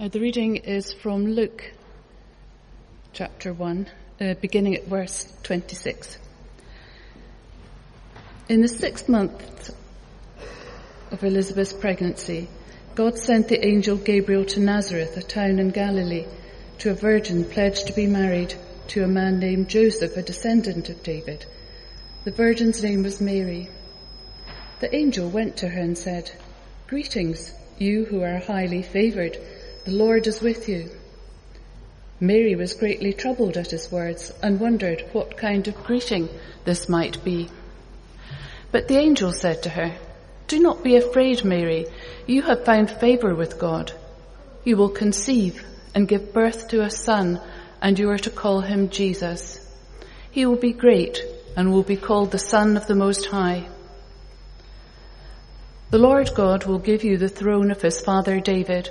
Uh, the reading is from Luke chapter 1, uh, beginning at verse 26. In the sixth month of Elizabeth's pregnancy, God sent the angel Gabriel to Nazareth, a town in Galilee, to a virgin pledged to be married to a man named Joseph, a descendant of David. The virgin's name was Mary. The angel went to her and said, Greetings, you who are highly favored. The Lord is with you. Mary was greatly troubled at his words and wondered what kind of greeting this might be. But the angel said to her, Do not be afraid, Mary. You have found favor with God. You will conceive and give birth to a son, and you are to call him Jesus. He will be great and will be called the Son of the Most High. The Lord God will give you the throne of his father David,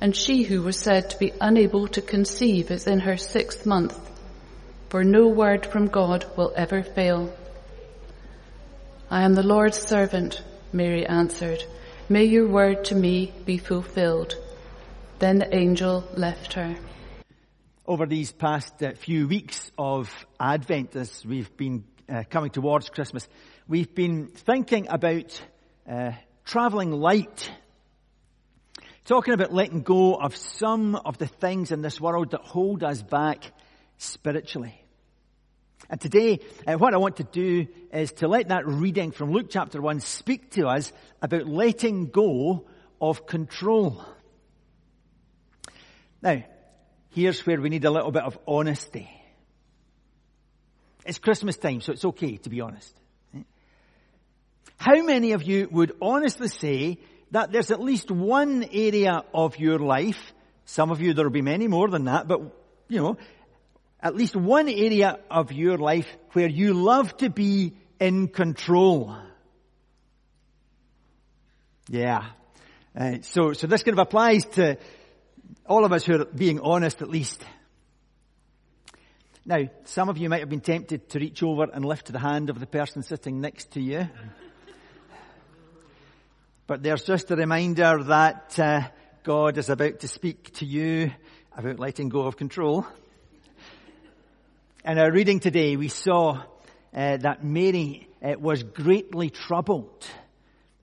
and she who was said to be unable to conceive is in her sixth month. For no word from God will ever fail. I am the Lord's servant, Mary answered. May your word to me be fulfilled. Then the angel left her. Over these past uh, few weeks of Advent, as we've been uh, coming towards Christmas, we've been thinking about uh, traveling light. Talking about letting go of some of the things in this world that hold us back spiritually. And today, uh, what I want to do is to let that reading from Luke chapter 1 speak to us about letting go of control. Now, here's where we need a little bit of honesty. It's Christmas time, so it's okay to be honest. How many of you would honestly say that there's at least one area of your life, some of you there will be many more than that, but you know, at least one area of your life where you love to be in control. Yeah. Uh, so, so this kind of applies to all of us who are being honest at least. Now, some of you might have been tempted to reach over and lift the hand of the person sitting next to you. But there's just a reminder that uh, God is about to speak to you about letting go of control. In our reading today, we saw uh, that Mary uh, was greatly troubled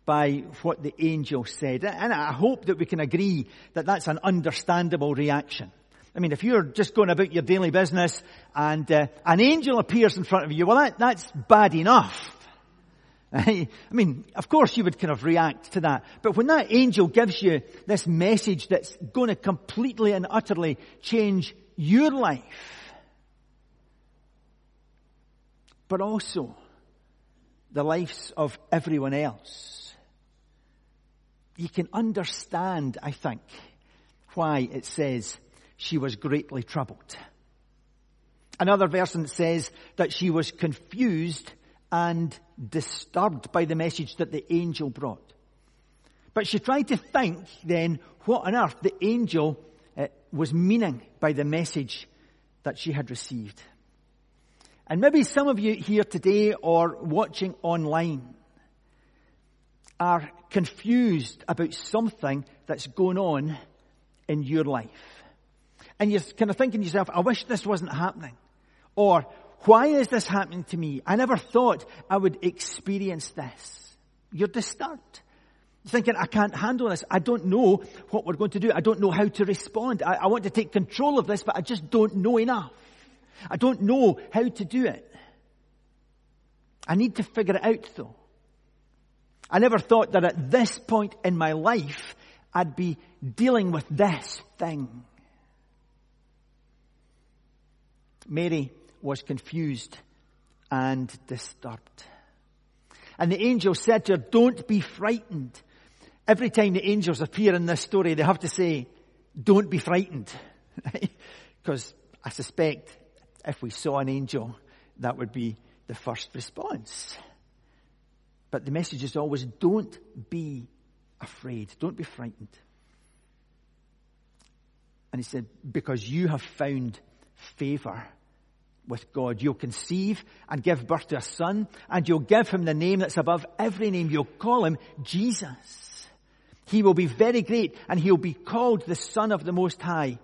by what the angel said. And I hope that we can agree that that's an understandable reaction. I mean, if you're just going about your daily business and uh, an angel appears in front of you, well, that, that's bad enough. I mean, of course you would kind of react to that. But when that angel gives you this message that's going to completely and utterly change your life, but also the lives of everyone else. You can understand, I think, why it says she was greatly troubled. Another version says that she was confused and disturbed by the message that the angel brought. But she tried to think then what on earth the angel uh, was meaning by the message that she had received. And maybe some of you here today or watching online are confused about something that's going on in your life. And you're kind of thinking to yourself, I wish this wasn't happening. Or, why is this happening to me? I never thought I would experience this. You're disturbed. You're thinking, I can't handle this. I don't know what we're going to do. I don't know how to respond. I, I want to take control of this, but I just don't know enough. I don't know how to do it. I need to figure it out though. I never thought that at this point in my life I'd be dealing with this thing. Mary was confused and disturbed. And the angel said to her, don't be frightened. Every time the angels appear in this story, they have to say, don't be frightened. Because I suspect if we saw an angel, that would be the first response. But the message is always don't be afraid, don't be frightened. And he said, because you have found favor with God. You'll conceive and give birth to a son, and you'll give him the name that's above every name. You'll call him Jesus. He will be very great, and he'll be called the Son of the Most High.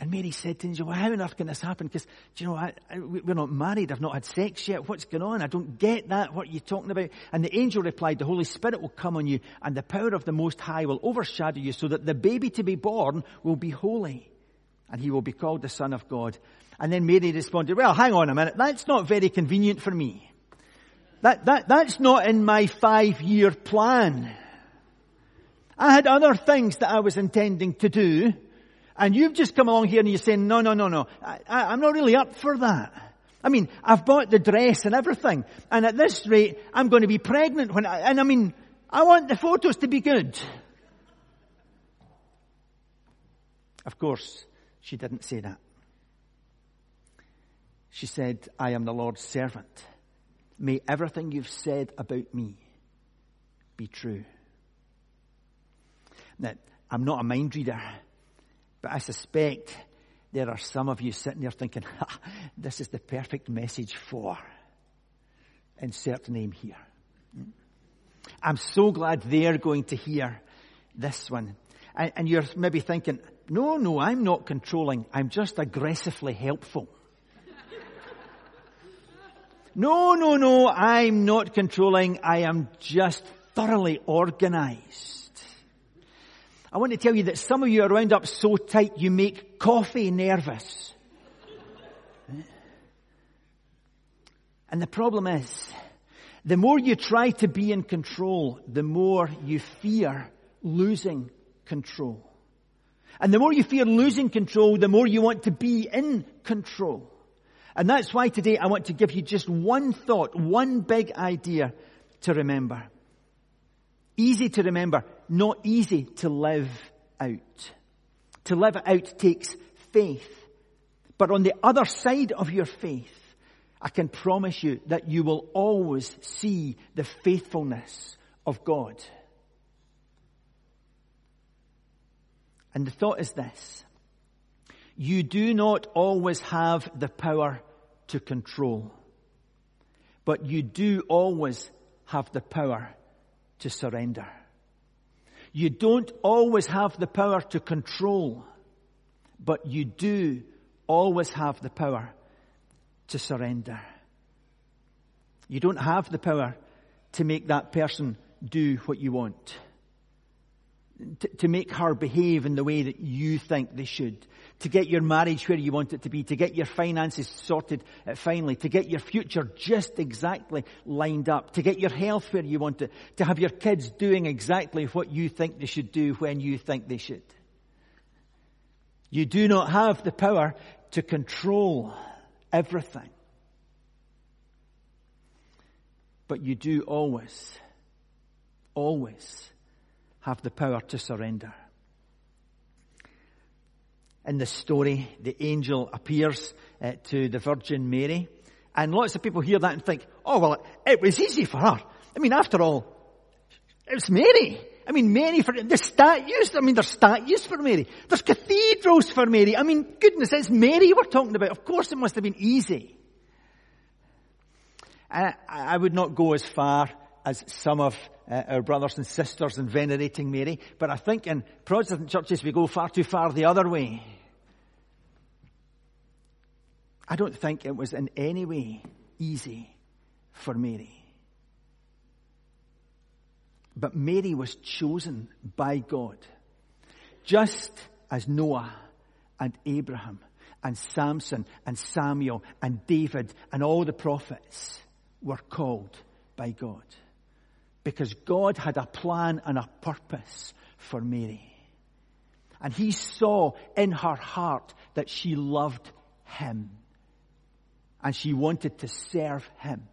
And Mary said to him, well, how on earth can this happen? Because, you know, I, I, we're not married. I've not had sex yet. What's going on? I don't get that. What are you talking about? And the angel replied, the Holy Spirit will come on you and the power of the Most High will overshadow you so that the baby to be born will be holy and he will be called the Son of God. And then Mary responded, well, hang on a minute. That's not very convenient for me. That, that, that's not in my five year plan. I had other things that I was intending to do. And you've just come along here and you're saying, no, no, no, no. I, I, I'm not really up for that. I mean, I've bought the dress and everything. And at this rate, I'm going to be pregnant when I, and I mean, I want the photos to be good. Of course, she didn't say that. She said, I am the Lord's servant. May everything you've said about me be true. Now, I'm not a mind reader, but I suspect there are some of you sitting there thinking, this is the perfect message for. Insert name here. I'm so glad they're going to hear this one. And, and you're maybe thinking, no, no, I'm not controlling. I'm just aggressively helpful. No, no, no, I'm not controlling. I am just thoroughly organized. I want to tell you that some of you are wound up so tight you make coffee nervous. And the problem is, the more you try to be in control, the more you fear losing control. And the more you fear losing control, the more you want to be in control. And that's why today I want to give you just one thought, one big idea to remember. Easy to remember, not easy to live out. To live out takes faith. But on the other side of your faith, I can promise you that you will always see the faithfulness of God. And the thought is this. You do not always have the power to control, but you do always have the power to surrender. You don't always have the power to control, but you do always have the power to surrender. You don't have the power to make that person do what you want to, to make her behave in the way that you think they should, to get your marriage where you want it to be, to get your finances sorted uh, finally, to get your future just exactly lined up, to get your health where you want it, to have your kids doing exactly what you think they should do when you think they should. You do not have the power to control everything. But you do always, always have the power to surrender. In the story, the angel appears uh, to the Virgin Mary, and lots of people hear that and think, oh well, it was easy for her. I mean, after all, it was Mary. I mean, Mary for, the statues, I mean, there's statues for Mary. There's cathedrals for Mary. I mean, goodness, it's Mary we're talking about. Of course it must have been easy. I, I would not go as far as some of uh, our brothers and sisters in venerating Mary, but I think in Protestant churches we go far too far the other way. I don't think it was in any way easy for Mary. But Mary was chosen by God, just as Noah and Abraham and Samson and Samuel and David and all the prophets were called by God because God had a plan and a purpose for Mary. And he saw in her heart that she loved him. And she wanted to serve him.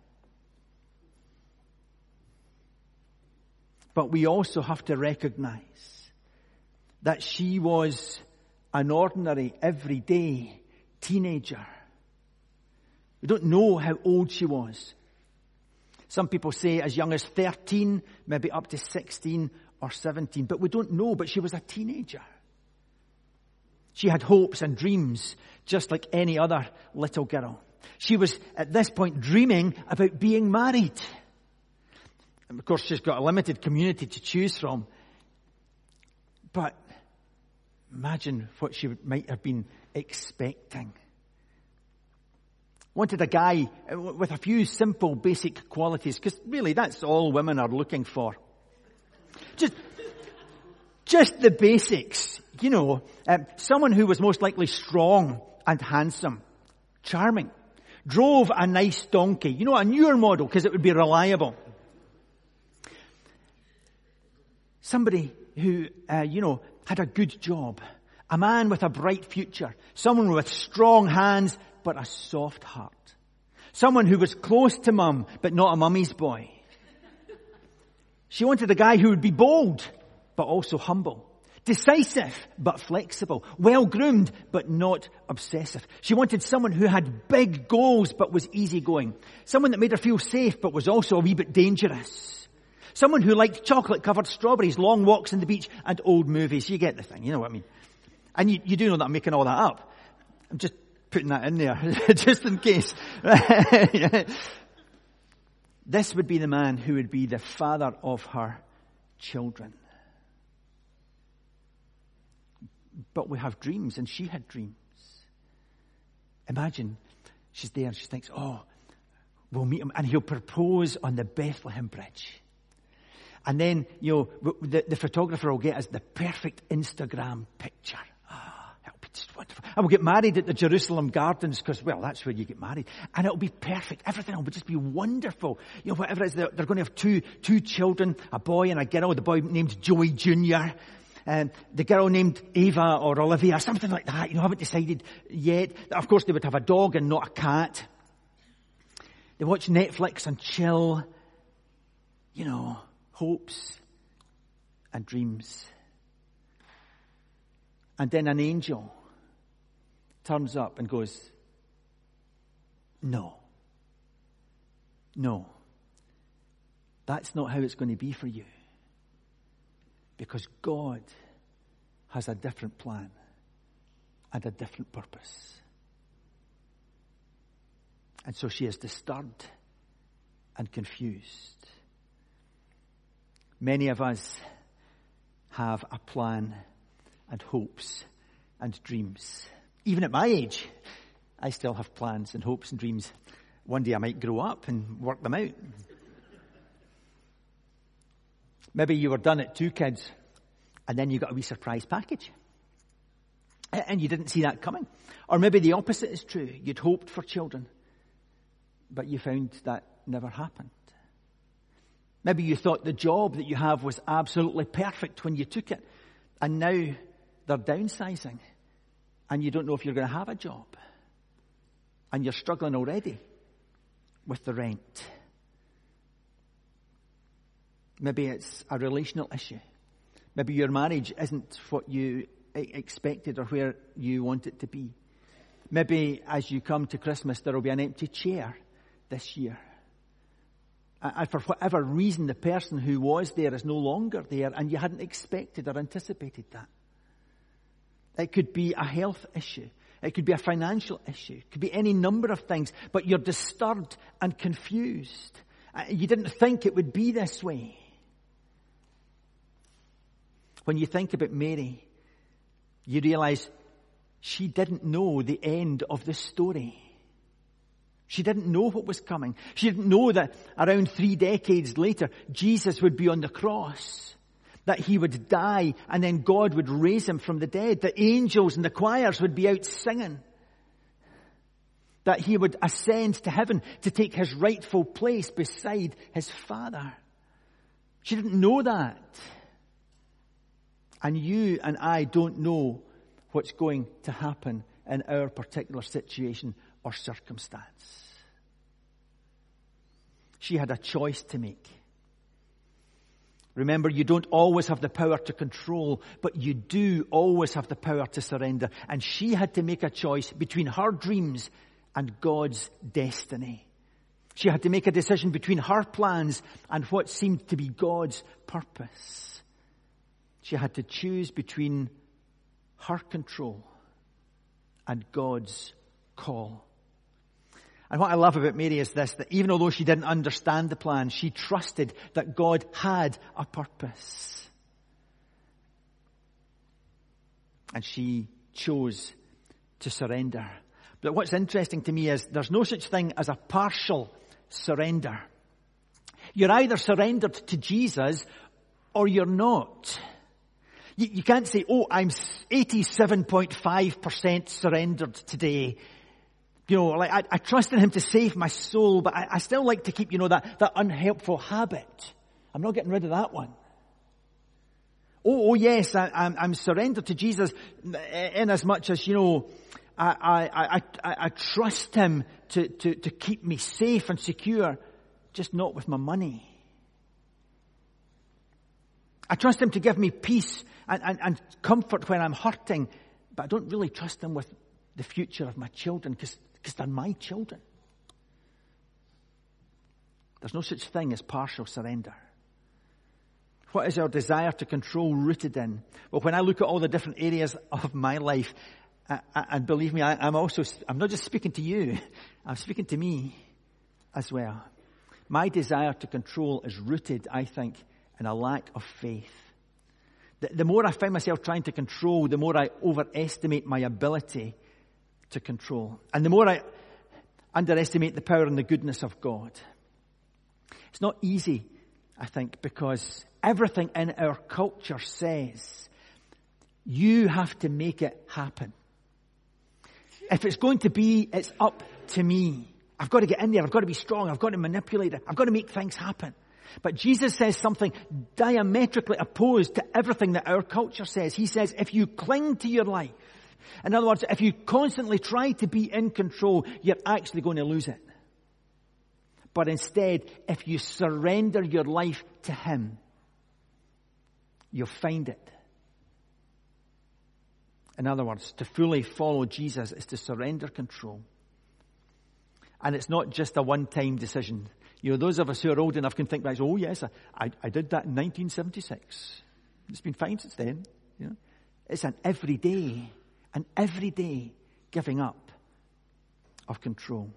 But we also have to recognize that she was an ordinary, everyday teenager. We don't know how old she was. Some people say as young as 13, maybe up to 16 or 17, but we don't know, but she was a teenager. She had hopes and dreams, just like any other little girl. She was at this point dreaming about being married. And of course, she's got a limited community to choose from. But imagine what she might have been expecting. Wanted a guy with a few simple basic qualities, because really that's all women are looking for. Just, just the basics, you know, um, someone who was most likely strong and handsome, charming, drove a nice donkey, you know, a newer model because it would be reliable. Somebody who, uh, you know, had a good job, a man with a bright future, someone with strong hands but a soft heart, someone who was close to mum but not a mummy's boy. She wanted a guy who would be bold but also humble. Decisive, but flexible. Well groomed, but not obsessive. She wanted someone who had big goals, but was easygoing. Someone that made her feel safe, but was also a wee bit dangerous. Someone who liked chocolate covered strawberries, long walks on the beach, and old movies. You get the thing, you know what I mean. And you, you do know that I'm making all that up. I'm just putting that in there, just in case. this would be the man who would be the father of her children. But we have dreams, and she had dreams. Imagine she's there and she thinks, oh, we'll meet him, and he'll propose on the Bethlehem Bridge. And then, you know, the, the photographer will get us the perfect Instagram picture. Just wonderful. And we'll get married at the Jerusalem Gardens because, well, that's where you get married. And it'll be perfect. Everything will just be wonderful. You know, whatever it is, they're, they're going to have two, two children, a boy and a girl. The boy named Joey Jr um, the girl named Ava or Olivia, or something like that. You know, haven't decided yet. Of course, they would have a dog and not a cat. They watch Netflix and chill. You know, hopes and dreams. And then an angel turns up and goes, No. No. That's not how it's going to be for you. Because God has a different plan and a different purpose. And so she is disturbed and confused. Many of us have a plan and hopes and dreams. Even at my age, I still have plans and hopes and dreams. One day I might grow up and work them out. Maybe you were done at two kids and then you got a wee surprise package. And you didn't see that coming. Or maybe the opposite is true. You'd hoped for children, but you found that never happened. Maybe you thought the job that you have was absolutely perfect when you took it, and now they're downsizing, and you don't know if you're going to have a job. And you're struggling already with the rent. Maybe it's a relational issue. Maybe your marriage isn't what you expected or where you want it to be. Maybe as you come to Christmas, there will be an empty chair this year. And for whatever reason, the person who was there is no longer there, and you hadn't expected or anticipated that. It could be a health issue. It could be a financial issue. It could be any number of things, but you're disturbed and confused. Uh, you didn't think it would be this way. When you think about Mary, you realize she didn't know the end of the story. She didn't know what was coming. She didn't know that around three decades later, Jesus would be on the cross. That he would die and then God would raise him from the dead. The angels and the choirs would be out singing. That he would ascend to heaven to take his rightful place beside his Father. She didn't know that. And you and I don't know what's going to happen in our particular situation or circumstance. She had a choice to make. Remember, you don't always have the power to control, but you do always have the power to surrender. And she had to make a choice between her dreams and God's destiny. She had to make a decision between her plans and what seemed to be God's purpose. She had to choose between her control and God's call. And what I love about Mary is this, that even although she didn't understand the plan, she trusted that God had a purpose. And she chose to surrender. But what's interesting to me is there's no such thing as a partial surrender. You're either surrendered to Jesus or you're not. You, you can't say, oh, I'm 87.5% surrendered today. You know, like I, I, trust in Him to save my soul, but I, I still like to keep, you know, that, that unhelpful habit. I'm not getting rid of that one. Oh, oh yes, I, I'm, I'm surrendered to Jesus in as much as, you know, I, I, I, I, trust Him to, to, to keep me safe and secure, just not with my money. I trust Him to give me peace and, and, and comfort when I'm hurting, but I don't really trust Him with the future of my children because they're my children. There's no such thing as partial surrender. What is our desire to control rooted in? Well, when I look at all the different areas of my life, and believe me, I, am also, I'm not just speaking to you, I'm speaking to me as well. My desire to control is rooted, I think, in a lack of faith. The, the more I find myself trying to control, the more I overestimate my ability to control. And the more I underestimate the power and the goodness of God. It's not easy, I think, because everything in our culture says you have to make it happen. If it's going to be, it's up to me. I've got to get in there. I've got to be strong. I've got to manipulate it. I've got to make things happen. But Jesus says something diametrically opposed to everything that our culture says. He says, if you cling to your life, in other words, if you constantly try to be in control, you're actually going to lose it. But instead, if you surrender your life to Him, you'll find it. In other words, to fully follow Jesus is to surrender control. And it's not just a one-time decision. You know, those of us who are old enough can think back, oh yes, I, I did that in 1976. It's been fine since then. You know? It's an everyday, an everyday giving up of control.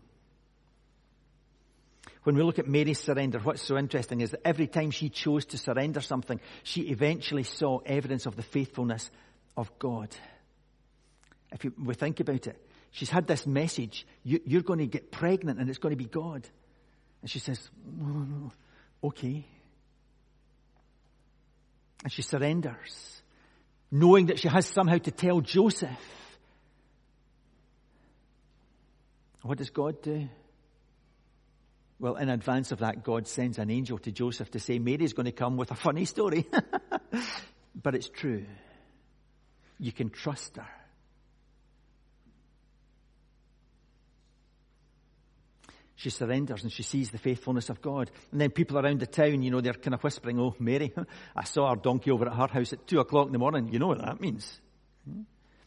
When we look at Mary's surrender, what's so interesting is that every time she chose to surrender something, she eventually saw evidence of the faithfulness of God. If you, we think about it, she's had this message, you, you're going to get pregnant and it's going to be God. And she says, okay. And she surrenders, knowing that she has somehow to tell Joseph. What does God do? Well, in advance of that, God sends an angel to Joseph to say, Mary's going to come with a funny story. but it's true. You can trust her. She surrenders and she sees the faithfulness of God. And then people around the town, you know, they're kind of whispering, oh, Mary, I saw our donkey over at her house at two o'clock in the morning. You know what that means. Hmm?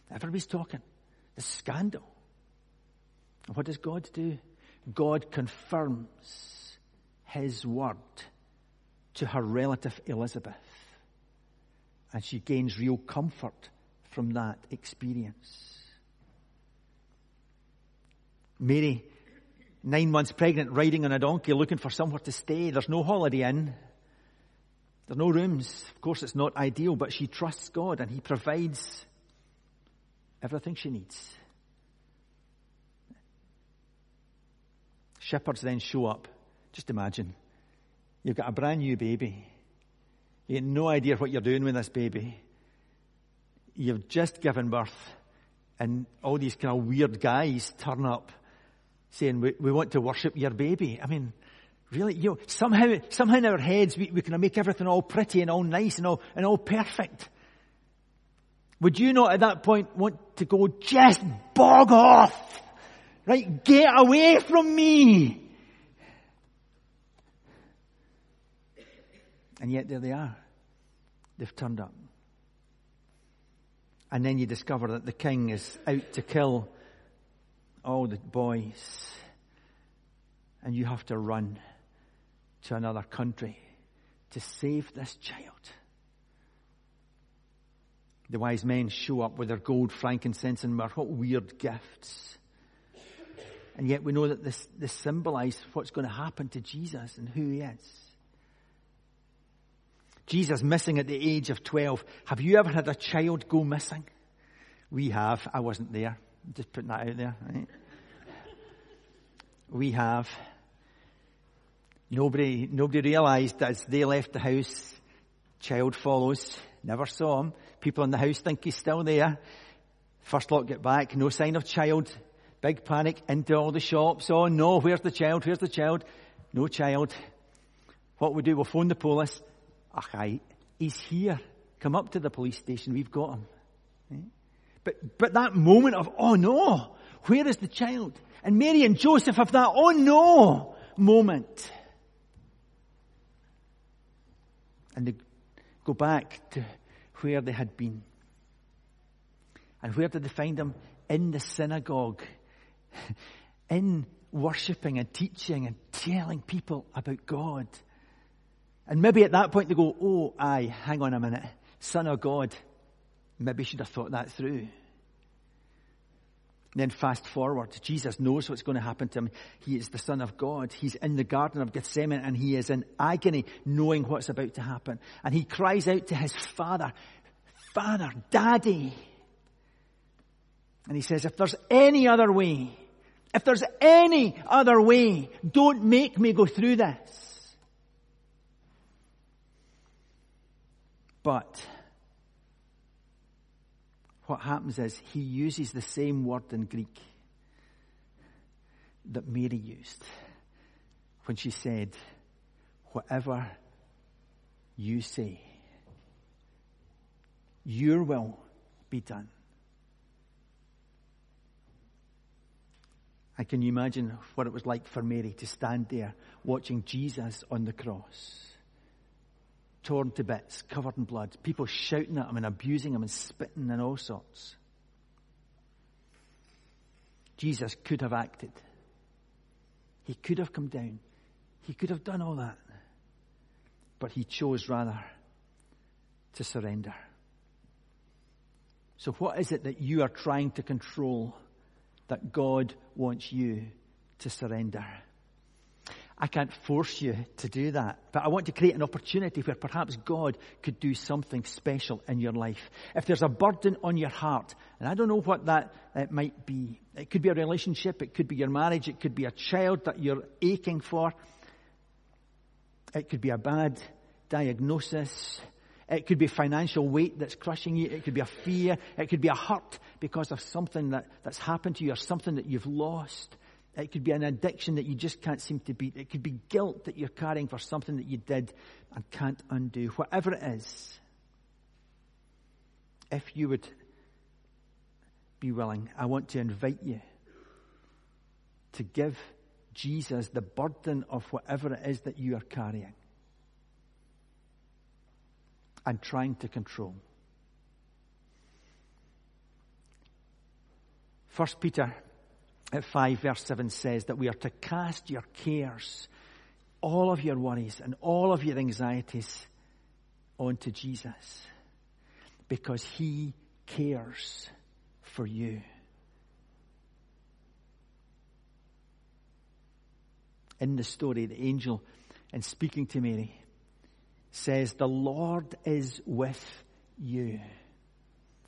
Everybody's talking. The scandal. And what does God do? God confirms his word to her relative Elizabeth. And she gains real comfort from that experience. Mary nine months pregnant, riding on a donkey, looking for somewhere to stay. There's no holiday inn. There are no rooms. Of course, it's not ideal, but she trusts God and He provides everything she needs. Shepherds then show up. Just imagine. You've got a brand new baby. You have no idea what you're doing with this baby. You've just given birth, and all these kind of weird guys turn up saying we, we want to worship your baby. I mean, really, you know, somehow, somehow in our heads we, we can make everything all pretty and all nice and all, and all perfect. Would you not at that point want to go, just bog off? Right? Get away from me! And yet there they are. they've turned up. And then you discover that the king is out to kill all the boys. And you have to run to another country to save this child. The wise men show up with their gold, frankincense, and myrrh. What weird gifts. And yet we know that this, this symbolizes what's going to happen to Jesus and who he is. Jesus missing at the age of 12. Have you ever had a child go missing? We have. I wasn't there. Just putting that out there. Right? We have. Nobody, nobody realized that as they left the house, child follows. Never saw him. People in the house think he's still there. First lot get back, no sign of child. Big panic into all the shops. Oh no, where's the child? Where's the child? No child. What we do, we'll phone the police. Ach, he's here. Come up to the police station. We've got him. Eh? But, but that moment of, oh no, where is the child? And Mary and Joseph have that, oh no moment. And they go back to where they had been. And where did they find him? In the synagogue. In worshipping and teaching and telling people about God. And maybe at that point they go, oh, aye, hang on a minute. Son of God. Maybe should have thought that through. then fast forward. Jesus knows what's going to happen to him. He is the Son of God. He's in the Garden of Gethsemane and he is in agony knowing what's about to happen. And he cries out to his Father, Father, Daddy. And he says, if there's any other way, if there's any other way, don't make me go through this. But what happens is he uses the same word in Greek that Mary used when she said, Whatever you say, your will be done. And can you imagine what it was like for Mary to stand there watching Jesus on the cross? Torn to bits, covered in blood, people shouting at him and abusing him and spitting and all sorts. Jesus could have acted. He could have come down. He could have done all that. But he chose rather to surrender. So what is it that you are trying to control that God wants you to surrender? I can't force you to do that, but I want to create an opportunity where perhaps God could do something special in your life. If there's a burden on your heart, and I don't know what that it might be. It could be a relationship, it could be your marriage, it could be a child that you're aching for. It could be a bad diagnosis. It could be financial weight that's crushing you. It could be a fear. It could be a hurt because of something that, that's happened to you or something that you've lost. It could be an addiction that you just can't seem to beat. It could be guilt that you're carrying for something that you did and can't undo. Whatever it is, if you would be willing, I want to invite you to give Jesus the burden of whatever it is that you are carrying and trying to control. First Peter 5 verse 7 says that we are to cast your cares, all of your worries and all of your anxieties onto Jesus because he cares for you. In the story, the angel, in speaking to Mary, says, The Lord is with you.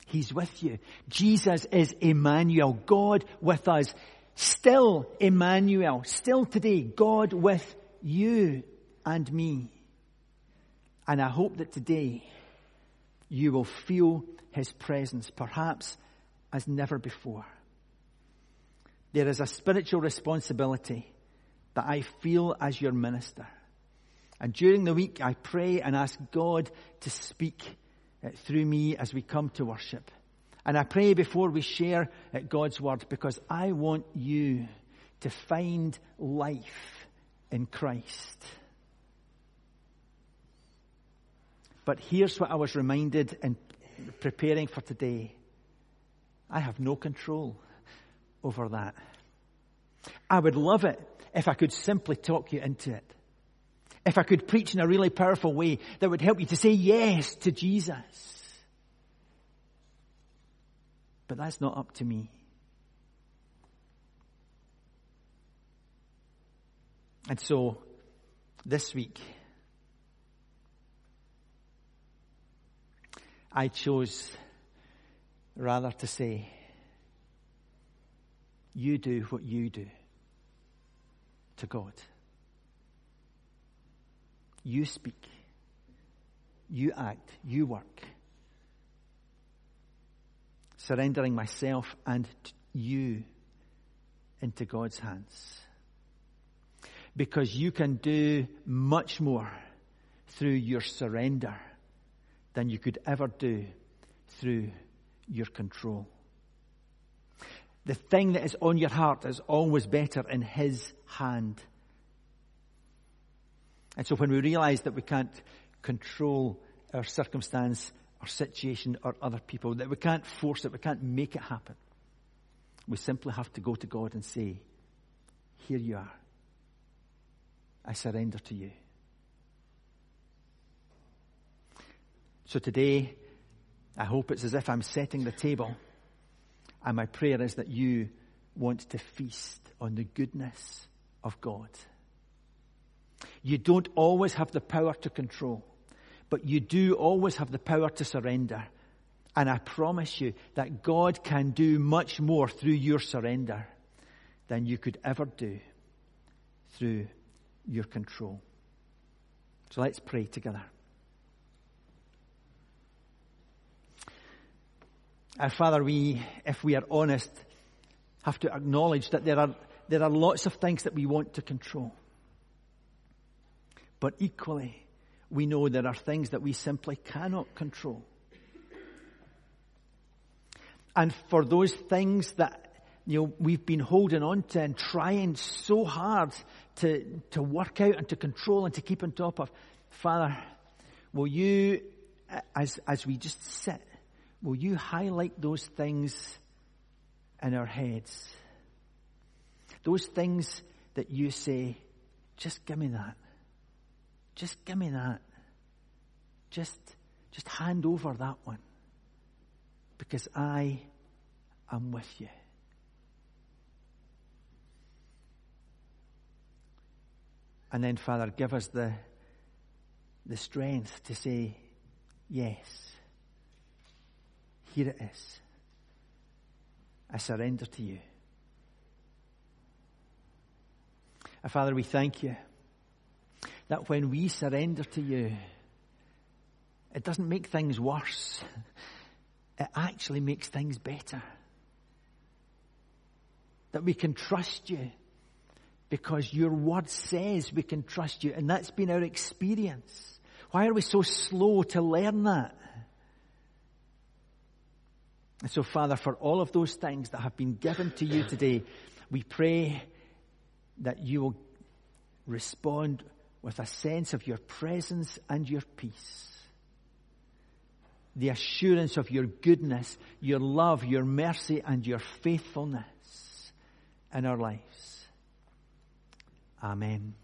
He's with you. Jesus is Emmanuel, God with us. Still Emmanuel, still today, God with you and me. And I hope that today you will feel His presence, perhaps as never before. There is a spiritual responsibility that I feel as your minister. And during the week, I pray and ask God to speak uh, through me as we come to worship. And I pray before we share uh, God's word because I want you to find life in Christ. But here's what I was reminded in preparing for today. I have no control over that. I would love it if I could simply talk you into it. If I could preach in a really powerful way that would help you to say yes to Jesus. But that's not up to me. And so, this week, I chose rather to say, you do what you do to God. You speak. You act. You work. Surrendering myself and you into God's hands. Because you can do much more through your surrender than you could ever do through your control. The thing that is on your heart is always better in His hand. And so when we realize that we can't control our circumstance, our situation, or other people, that we can't force it, we can't make it happen, we simply have to go to God and say, Here you are. I surrender to you. So today, I hope it's as if I'm setting the table and my prayer is that you want to feast on the goodness of God. You don't always have the power to control, but you do always have the power to surrender. And I promise you that God can do much more through your surrender than you could ever do through your control. So let's pray together. Our Father, we, if we are honest, have to acknowledge that there are, there are lots of things that we want to control. But equally, we know there are things that we simply cannot control. And for those things that, you know, we've been holding on to and trying so hard to, to work out and to control and to keep on top of, Father, will you, as, as we just sit will you highlight those things in our heads? Those things that you say, just give me that. Just give me that. Just, just hand over that one. Because I am with you. And then, Father, give us the, the strength to say, yes. Here it is. I surrender to you. And Father, we thank you that when we surrender to you, it doesn't make things worse. It actually makes things better. That we can trust you because your word says we can trust you, and that's been our experience. Why are we so slow to learn that? And so, Father, for all of those things that have been given to you today, we pray that you will respond with a sense of your presence and your peace. The assurance of your goodness, your love, your mercy, and your faithfulness in our lives. Amen.